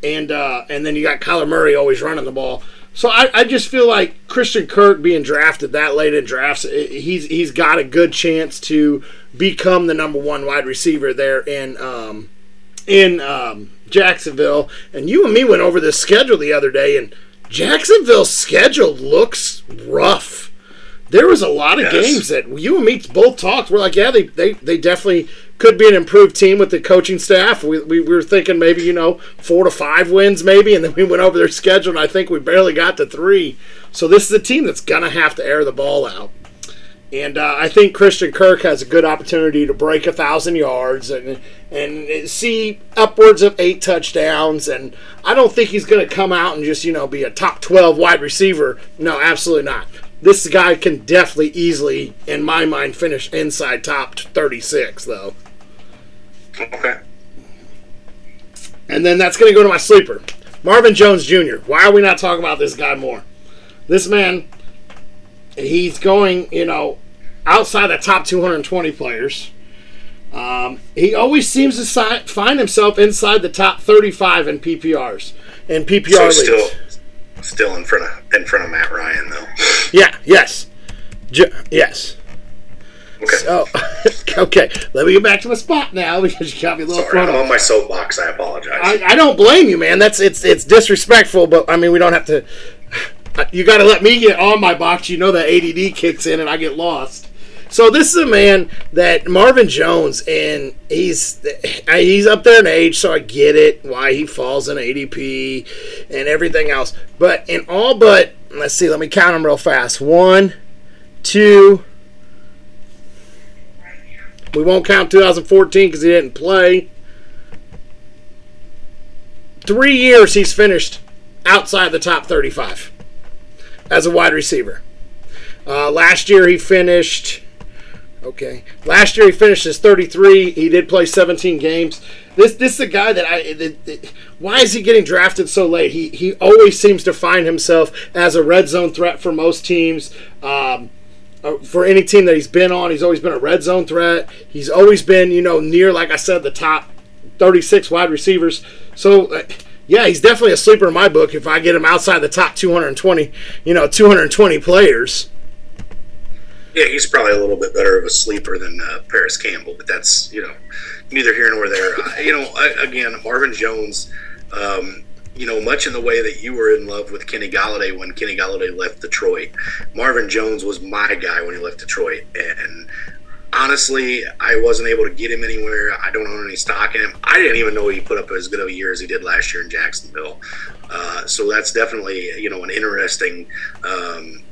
and uh, and then you got Kyler Murray always running the ball. So I, I just feel like Christian Kirk being drafted that late in drafts, he's he's got a good chance to become the number one wide receiver there in um, in um, Jacksonville. And you and me went over this schedule the other day, and Jacksonville's schedule looks rough. There was a lot of yes. games that you and me both talked. We're like, yeah, they, they, they definitely could be an improved team with the coaching staff. We, we, we, were thinking maybe, you know, four to five wins maybe, and then we went over their schedule, and I think we barely got to three. So this is a team that's going to have to air the ball out. And uh, I think Christian Kirk has a good opportunity to break a thousand yards and and see upwards of eight touchdowns. And I don't think he's going to come out and just you know be a top twelve wide receiver. No, absolutely not this guy can definitely easily, in my mind, finish inside top 36, though. Okay. And then that's going to go to my sleeper, Marvin Jones Jr. Why are we not talking about this guy more? This man, he's going, you know, outside the top 220 players. Um, he always seems to si- find himself inside the top 35 in PPRs and PPR so leagues. Still, still in front of in front of Matt Ryan though. Yeah. Yes. yes. Okay. So, okay, let me get back to my spot now because you got me a little. Sorry, I'm on my soapbox. I apologize. I, I, don't blame you, man. That's it's it's disrespectful, but I mean we don't have to. You got to let me get on my box. You know that ADD kicks in and I get lost. So this is a man that Marvin Jones, and he's he's up there in age, so I get it why he falls in ADP and everything else. But in all but let's see, let me count them real fast. One, two. We won't count 2014 because he didn't play. Three years he's finished outside the top 35 as a wide receiver. Uh, last year he finished. Okay, last year he finished as 33. He did play 17 games. This this is a guy that I. Why is he getting drafted so late? He he always seems to find himself as a red zone threat for most teams. Um, uh, for any team that he's been on, he's always been a red zone threat. He's always been, you know, near, like I said, the top 36 wide receivers. So, uh, yeah, he's definitely a sleeper in my book if I get him outside the top 220, you know, 220 players. Yeah, he's probably a little bit better of a sleeper than uh, Parris Campbell, but that's you know neither here nor there. Uh, you know, I, again, Marvin Jones. Um, you know, much in the way that you were in love with Kenny Golladay when Kenny Golladay left Detroit. Marvin Jones was my guy when he left Detroit, and honestly, I wasn't able to get him anywhere. I don't own any stock in him. I didn't even know he put up as good of a year as he did last year in Jacksonville. Uh, so that's definitely you know an interesting. Um,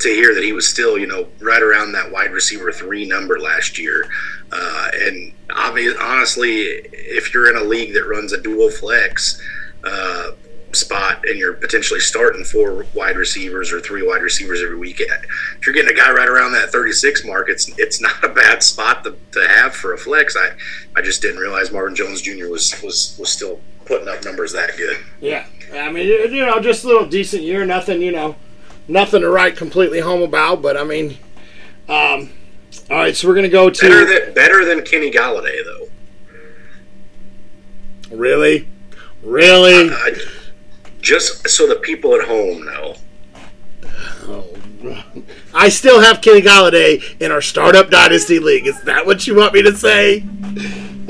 to hear that he was still, you know, right around that wide receiver three number last year. Uh, and obviously, honestly, if you're in a league that runs a dual flex uh, spot and you're potentially starting four wide receivers or three wide receivers every week, if you're getting a guy right around that 36 mark, it's it's not a bad spot to, to have for a flex. I, I just didn't realize Marvin Jones Jr. was was was still putting up numbers that good. Yeah, I mean, you know, just a little decent year, nothing, you know nothing to write completely home about, but I mean, um, all right. So we're gonna go to better than, better than Kenny Golladay, though. Really, really. Uh, just so the people at home know. Oh, I still have Kenny Golladay in our startup dynasty league. Is that what you want me to say?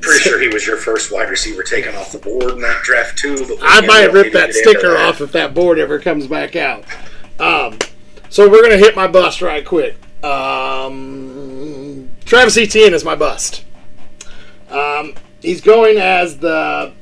Pretty sure he was your first wide receiver taken off the board in that draft too. But I might rip that sticker off if that board ever comes back out. Um, so we're gonna hit my bust right quick. Um, Travis Etienne is my bust. Um, he's going as the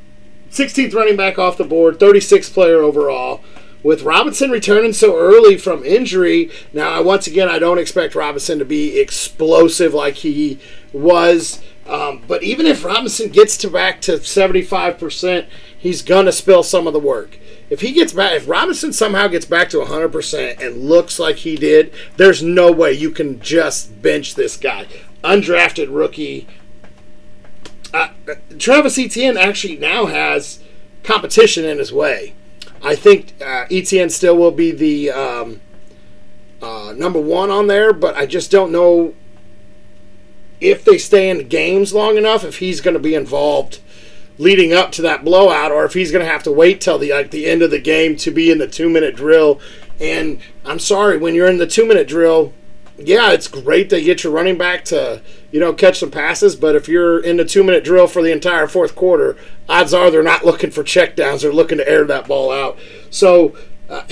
16th running back off the board, 36th player overall with Robinson returning so early from injury, now once again I don't expect Robinson to be explosive like he was. Um, but even if Robinson gets to back to 75%, he's gonna spill some of the work. If he gets back, if Robinson somehow gets back to 100% and looks like he did, there's no way you can just bench this guy. Undrafted rookie. Uh, Travis Etienne actually now has competition in his way. I think uh, Etienne still will be the um, uh, number one on there, but I just don't know if they stay in games long enough, if he's going to be involved leading up to that blowout, or if he's going to have to wait till the like the end of the game to be in the two minute drill. And I'm sorry, when you're in the two minute drill, yeah, it's great to get your running back to you know catch some passes, but if you're in the two minute drill for the entire fourth quarter, odds are they're not looking for checkdowns; they're looking to air that ball out. So. Uh,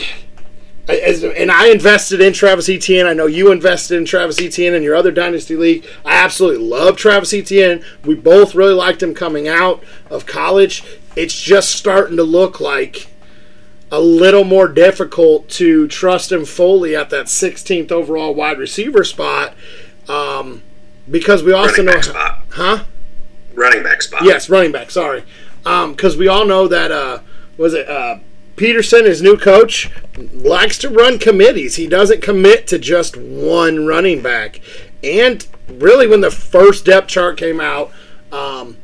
as, and I invested in Travis Etienne. I know you invested in Travis Etienne in your other dynasty league. I absolutely love Travis Etienne. We both really liked him coming out of college. It's just starting to look like a little more difficult to trust him fully at that 16th overall wide receiver spot um, because we also running know, spot. huh? Running back spot. Yes, running back. Sorry, because um, we all know that uh, was it uh, Pederson, his new coach, likes to run committees. He doesn't commit to just one running back. And really, when the first depth chart came out, um,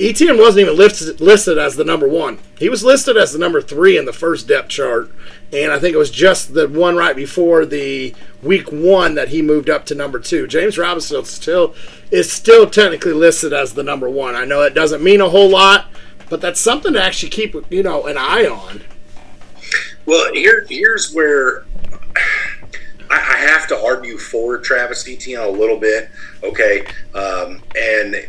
Etienne wasn't even listed, listed as the number one. He was listed as the number three in the first depth chart, and I think it was just the one right before the week one that he moved up to number two. James Robinson still is still technically listed as the number one. I know it doesn't mean a whole lot, but that's something to actually keep you know an eye on. Well, here here's where I, have to argue for Travis Etienne a little bit. Okay, um, and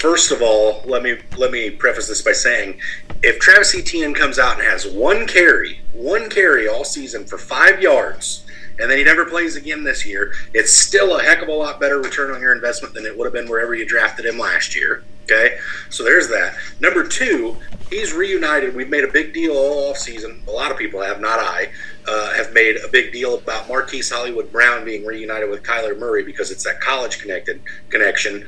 first of all, let me let me preface this by saying, if Travis Etienne comes out and has one carry, one carry all season for five yards, and then he never plays again this year, it's still a heck of a lot better return on your investment than it would have been wherever you drafted him last year. Okay, so there's that. Number two, he's reunited. We've made a big deal all off season. A lot of people have, not I, uh, have made a big deal about Marquise Hollywood Brown being reunited with Kyler Murray because it's that college connected connection.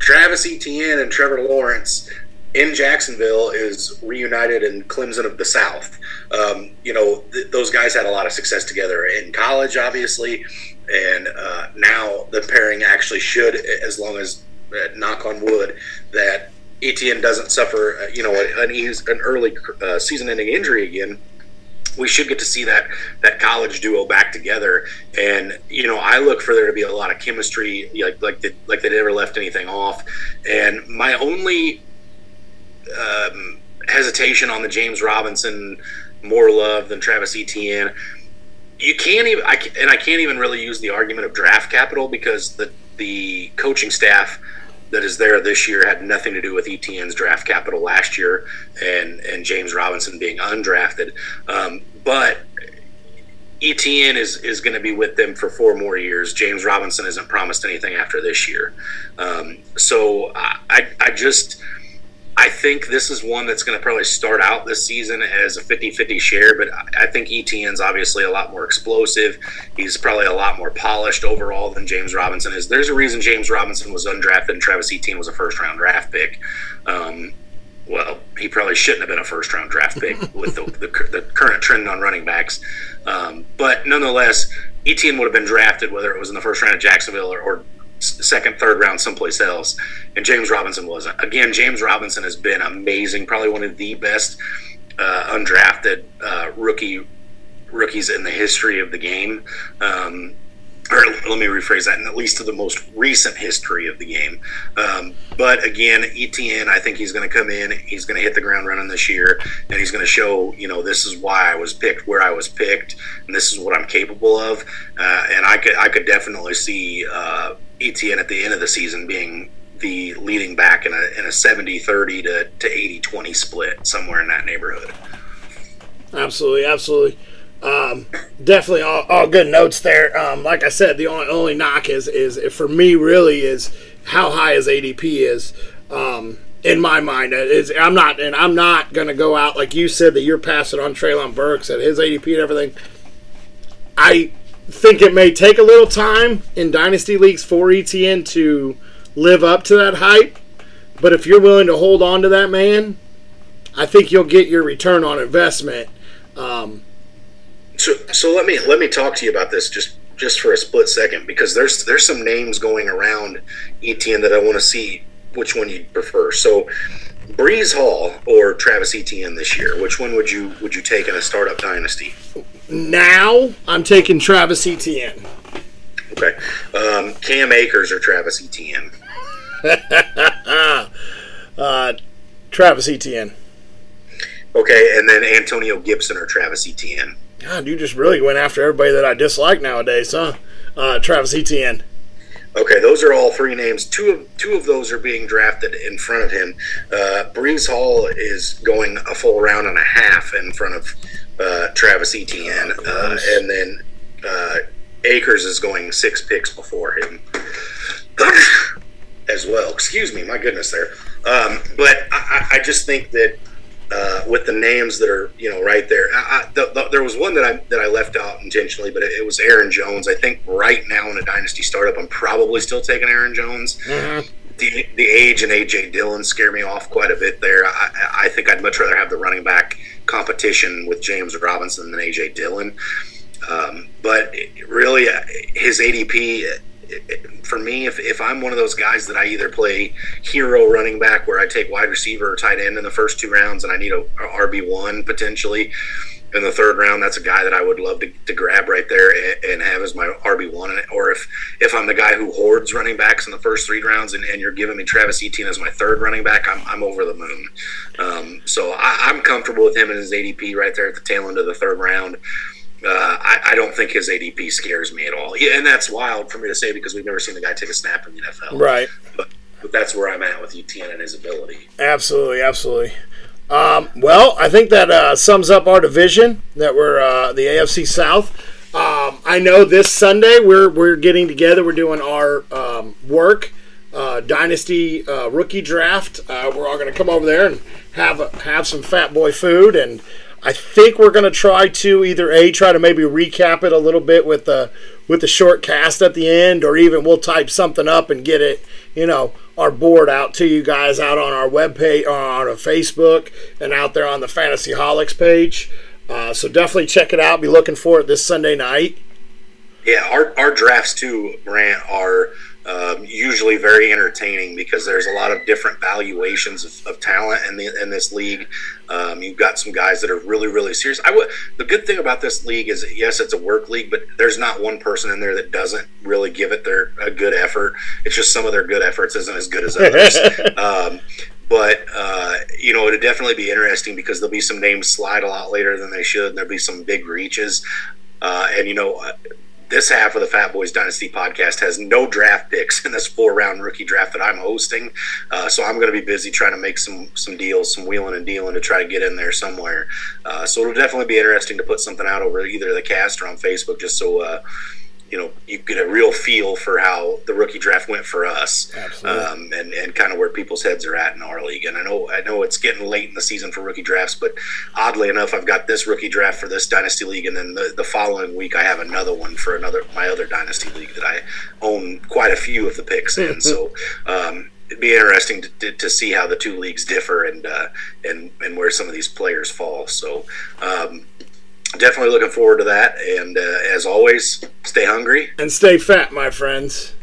Travis Etienne and Trevor Lawrence in Jacksonville is reunited in Clemson of the South. Um, you know, th- those guys had a lot of success together in college, obviously, and uh, now the pairing actually should, as long as uh, knock on wood, that Etienne doesn't suffer, uh, you know, an, an early uh, season-ending injury again. We should get to see that that college duo back together, and you know, I look for there to be a lot of chemistry, like like they, like they never left anything off. And my only um, hesitation on the James Robinson more love than Travis Etienne. You can't even, I, and I can't even really use the argument of draft capital because the the coaching staff that is there this year had nothing to do with Etienne's draft capital last year, and and James Robinson being undrafted. Um, but ETN is is going to be with them for four more years. James Robinson hasn't promised anything after this year, um, so I I just I think this is one that's going to probably start out this season as a 50 50 share, but I think Etienne's obviously a lot more explosive. He's probably a lot more polished overall than James Robinson is. There's a reason James Robinson was undrafted and Travis Etienne was a first round draft pick. Um, well, he probably shouldn't have been a first round draft pick with the, the, the, current trend on running backs. Um, but nonetheless, Etienne would have been drafted whether it was in the first round of Jacksonville or, or second, third round someplace else. And James Robinson wasn't. Again, James Robinson has been amazing, probably one of the best uh, undrafted uh, rookie rookies in the history of the game. Um, let me rephrase that, in at least to the most recent history of the game. Um, but again, ETN, I think he's going to come in, he's going to hit the ground running this year, and he's going to show, you know, this is why I was picked, where I was picked, and this is what I'm capable of. Uh, and I could, I could definitely see uh, Etienne at the end of the season being the leading back in a, in a 70 30 to, to 80 20 split, somewhere in that neighborhood. Absolutely, absolutely. Um, definitely all, all, good notes there. Um, like I said, the only, only knock is is for me really is how high his ADP is. Um, in my mind, is I'm not and I'm not gonna go out like you said that you're passing on Treylon Burks at his ADP and everything. I think it may take a little time in dynasty leagues for ETN to live up to that hype, but if you're willing to hold on to that man, I think you'll get your return on investment. Um, so, so let me let me talk to you about this just just for a split second because there's there's some names going around Etienne that I want to see which one you prefer. So, Breece Hall or Travis Etienne this year, which one would you would you take in a startup dynasty? Now I'm taking Travis Etienne. Okay, um, Cam Akers or Travis Etienne? uh, Travis Etienne. Okay, and then Antonio Gibson or Travis Etienne. God, you just really went after everybody that I dislike nowadays, huh? Uh, Travis Etienne. Okay, those are all three names. Two of two of those are being drafted in front of him. Uh, Hall is going a full round and a half in front of uh, Travis Etienne, uh, and then uh, Akers is going six picks before him as well. Excuse me, my goodness, there. Um, but I, I, just think that uh, with the names that are you know right there. I, I, the, the, there was one that I that I left out intentionally, but it, it, was Aaron Jones. I think right now in a dynasty startup, I'm probably still taking Aaron Jones. Mm-hmm. The, the age and AJ Dillon scare me off quite a bit there. I, I think I'd much rather have the running back competition with James Robinson than AJ Dillon. Um, but really, uh, his ADP for me, if, if I'm one of those guys that I either play hero running back where I take wide receiver or tight end in the first two rounds and I need a, a RB1 potentially in the third round, that's a guy that I would love to, to grab right there and, and have as my RB1. Or if, if I'm the guy who hoards running backs in the first three rounds and, and you're giving me Travis Etienne as my third running back, I'm, I'm over the moon. Um, so I, I'm comfortable with him and his ADP right there at the tail end of the third round. Uh, I, I, don't think his ADP scares me at all. Yeah, and that's wild for me to say because we've never seen the guy take a snap in the NFL. Right. But but that's where I'm at with Etienne and his ability. Absolutely, absolutely. Um, well, I think that uh, sums up our division. That we're uh, the AFC South. Um, I know this Sunday we're we're getting together. We're doing our um, work uh, dynasty uh, rookie draft. Uh, we're all going to come over there and have a, have some fat boy food, and I think we're going to try to either a try to maybe recap it a little bit with the with the short cast at the end, or even we'll type something up and get it, you know, our board out to you guys out on our webpage, or on our Facebook, and out there on the Fantasy Holics page. Uh, so definitely check it out. Be looking for it this Sunday night. Yeah, our, our drafts too, Brant, are um, usually very entertaining because there's a lot of different valuations of, of talent in, the, in this league. Um, you've got some guys that are really, really serious. I would. The good thing about this league is, yes, it's a work league, but there's not one person in there that doesn't really give it their a good effort. It's just some of their good efforts isn't as good as others. um, but uh, you know it'd definitely be interesting because there'll be some names slide a lot later than they should. And there'll be some big reaches, uh, and you know this half of the Fat Boys Dynasty podcast has no draft picks in this four round rookie draft that I'm hosting. Uh, so I'm going to be busy trying to make some some deals, some wheeling and dealing to try to get in there somewhere. Uh, so it'll definitely be interesting to put something out over either the cast or on Facebook, just so uh, you know you get a real feel for how the rookie draft went for us um, and, and kind of where people's heads are at in our league. And i know i know it's getting late in the season for rookie drafts but oddly enough i've got this rookie draft for this dynasty league and then the, the following week i have another one for another my other dynasty league that i own quite a few of the picks in. So um, it'd be interesting to, to, see how the two leagues differ and uh, and and where some of these players fall. So um, definitely looking forward to that. And uh, as always, stay hungry and stay fat, my friends.